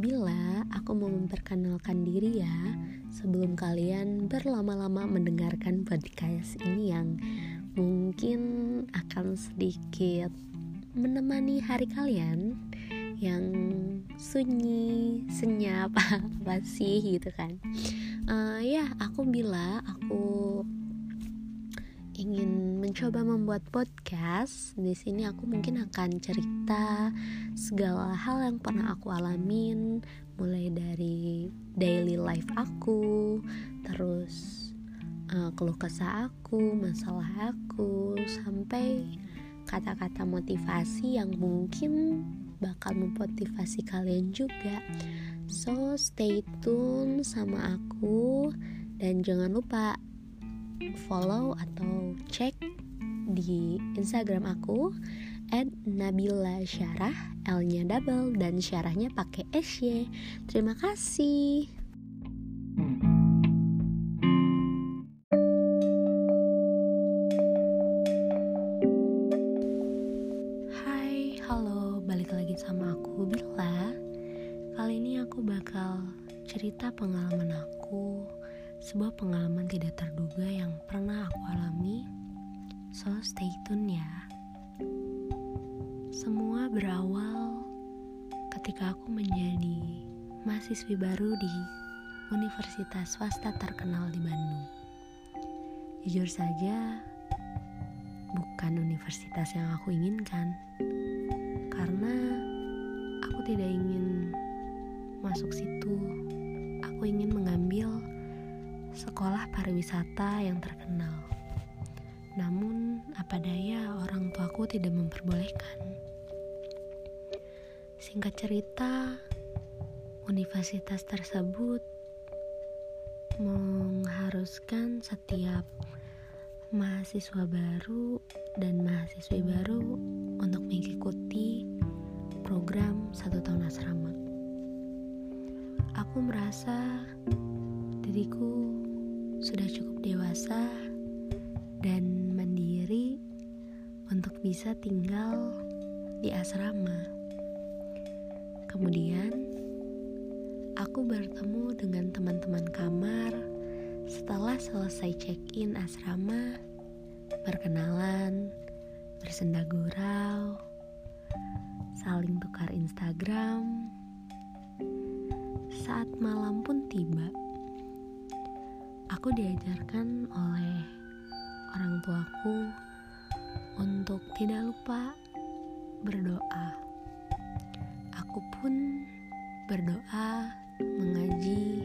Bila, aku mau memperkenalkan diri ya Sebelum kalian berlama-lama mendengarkan podcast ini yang mungkin akan sedikit menemani hari kalian Yang sunyi, senyap, apa sih gitu kan. Uh, Ya, aku Bila, aku ingin mencoba membuat podcast, di sini aku mungkin akan cerita segala hal yang pernah aku alamin, mulai dari daily life aku, terus uh, keluh kesah aku, masalah aku, sampai kata-kata motivasi yang mungkin bakal memotivasi kalian juga. So stay tune sama aku dan jangan lupa follow atau cek di Instagram aku at Nabila Syarah L-nya double dan syarahnya pakai SY Terima kasih. Hai, halo, balik lagi sama aku Bila. Kali ini aku bakal cerita pengalaman aku sebuah pengalaman tidak terduga yang pernah aku alami. So stay tune ya. Semua berawal ketika aku menjadi mahasiswi baru di universitas swasta terkenal di Bandung. Jujur saja, bukan universitas yang aku inginkan, karena aku tidak ingin masuk situ. Aku ingin mengambil sekolah pariwisata yang terkenal. Namun, apa daya orang tuaku tidak memperbolehkan. Singkat cerita, universitas tersebut mengharuskan setiap mahasiswa baru dan mahasiswi baru untuk mengikuti program satu tahun asrama. Aku merasa diriku sudah cukup dewasa dan mandiri untuk bisa tinggal di asrama. Kemudian, aku bertemu dengan teman-teman kamar setelah selesai check-in asrama, berkenalan, bersenda gurau, saling tukar Instagram. Saat malam pun tiba aku diajarkan oleh orang tuaku untuk tidak lupa berdoa. Aku pun berdoa, mengaji,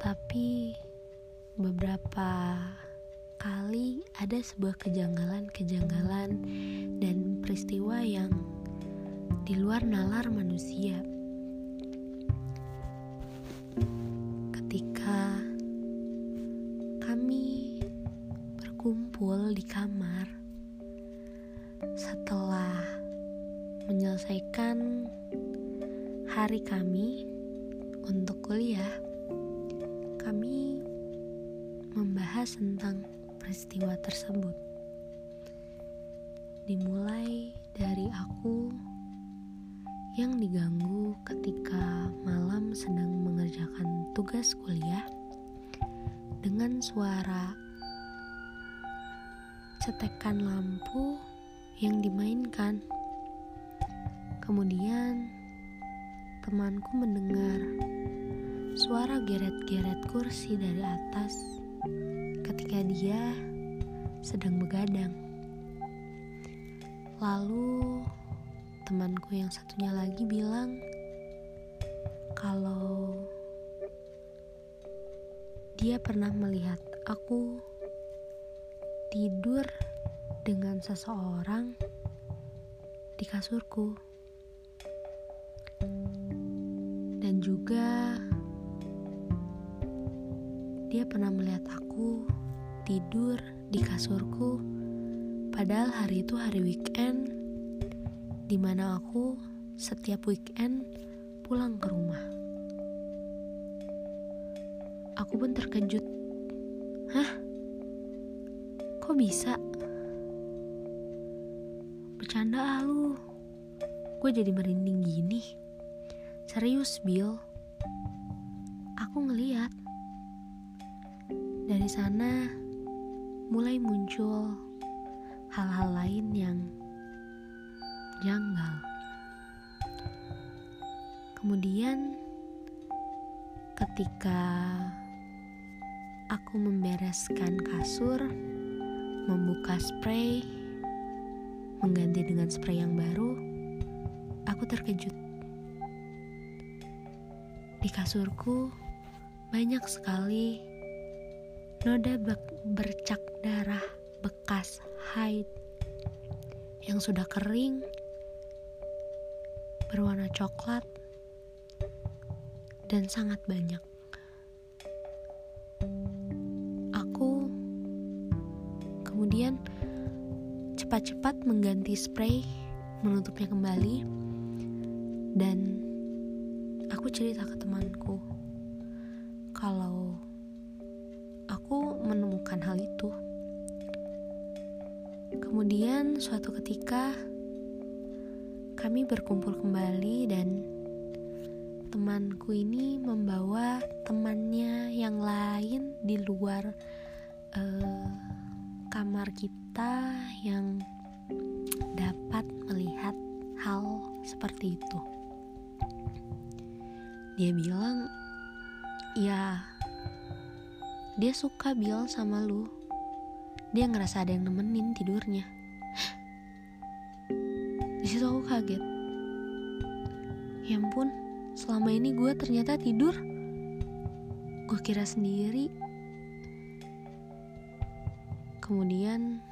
tapi beberapa kali ada sebuah kejanggalan-kejanggalan dan peristiwa yang di luar nalar manusia. Ketika kami berkumpul di kamar setelah menyelesaikan hari kami untuk kuliah, membahas tentang peristiwa tersebut. Dimulai dari aku yang diganggu ketika malam sedang mengerjakan tugas kuliah dengan suara cetekan lampu yang dimainkan. Kemudian temanku mendengar suara geret-geret kursi dari atas ketika dia sedang begadang. Lalu temanku yang satunya lagi bilang kalau dia pernah melihat aku tidur dengan seseorang di kasurku. Dan juga tidur di kasurku. Padahal hari itu hari weekend Di mana aku setiap weekend pulang ke rumah. Aku pun terkejut. Hah? Kok bisa? Bercanda ah lu. Gue jadi merinding gini. Serius Bill. Aku ngeliat. Dari sana mulai muncul hal-hal lain yang janggal. Kemudian, ketika aku membereskan kasur, membuka spray, mengganti dengan spray yang baru, aku terkejut. Di kasurku banyak sekali noda bercak darah bekas haid yang sudah kering berwarna coklat dan sangat banyak. Aku kemudian cepat-cepat mengganti spray, menutupnya kembali, dan aku cerita ke temanku suatu ketika kami berkumpul kembali dan temanku ini membawa temannya yang lain di luar uh, kamar kita yang dapat melihat hal seperti itu. Dia bilang, "Ya, dia suka Bill sama lu." dia ngerasa ada yang nemenin tidurnya di situ aku kaget. Ya ampun selama ini gue ternyata tidur. Gue kira sendiri. Kemudian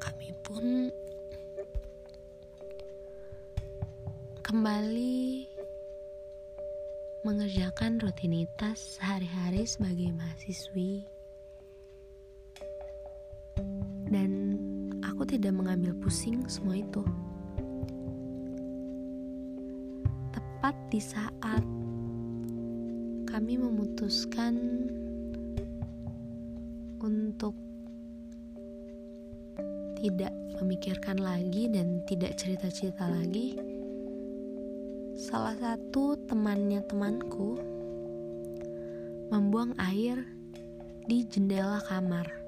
kami pun kembali mengerjakan rutinitas sehari-hari sebagai mahasiswi tidak mengambil pusing semua itu. Tepat di saat kami memutuskan untuk tidak memikirkan lagi dan tidak cerita-cerita lagi. Salah satu temannya temanku membuang air di jendela kamar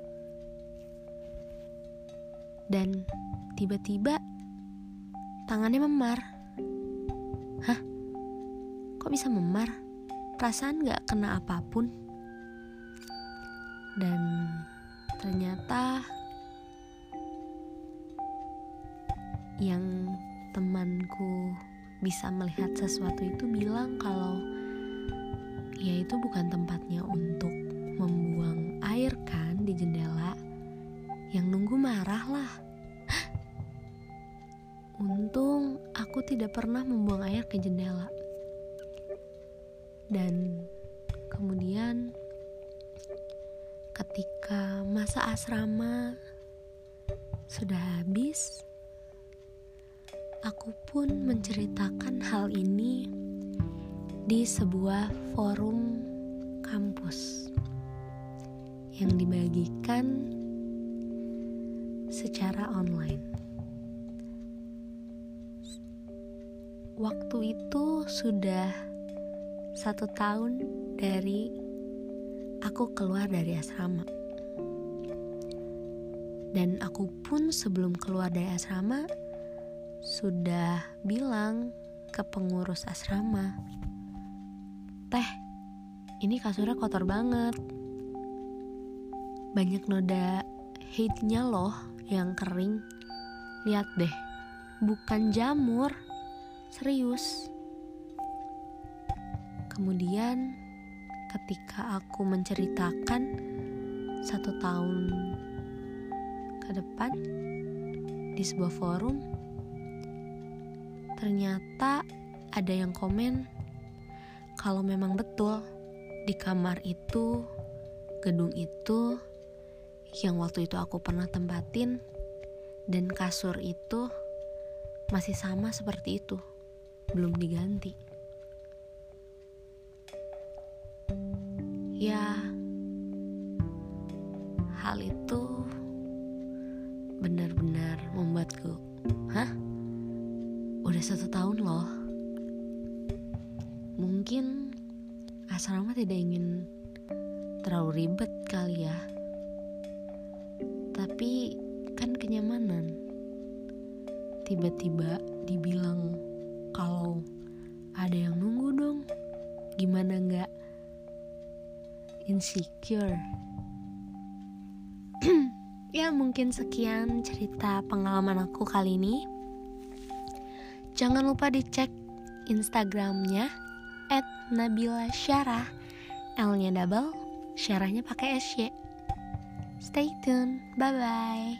dan tiba-tiba tangannya memar. Hah? Kok bisa memar? Perasaan gak kena apa pun. Dan ternyata yang temanku bisa melihat sesuatu itu bilang kalau ya itu bukan tempatnya untuk membuang air kan di jendela yang nunggu marah lah. Untung aku tidak pernah membuang air ke jendela. Dan kemudian ketika masa asrama sudah habis, aku pun menceritakan hal ini di sebuah forum kampus yang dibagikan secara online. Waktu itu sudah satu tahun dari aku keluar dari asrama. Dan aku pun sebelum keluar dari asrama sudah bilang ke pengurus asrama, "Teh, ini kasurnya kotor banget. Banyak noda hate-nya loh yang kering. Lihat deh, bukan jamur, serius. Kemudian, ketika aku menceritakan satu tahun ke depan di sebuah forum, ternyata ada yang komen kalau memang betul di kamar itu, gedung itu yang waktu itu aku pernah tempatin dan kasur itu masih sama seperti itu, belum diganti. Ya, hal itu benar-benar membuatku, hah? Udah satu tahun loh. Mungkin asrama tidak ingin terlalu ribet kali ya tapi kan kenyamanan. Tiba-tiba dibilang kalau ada yang nunggu dong. Gimana nggak? Insecure. Ya mungkin sekian cerita pengalaman aku kali ini. Jangan lupa dicek instagramnya at Nabila Syarah. L nya double Syarahnya pakai SY Stay tuned. Bye bye.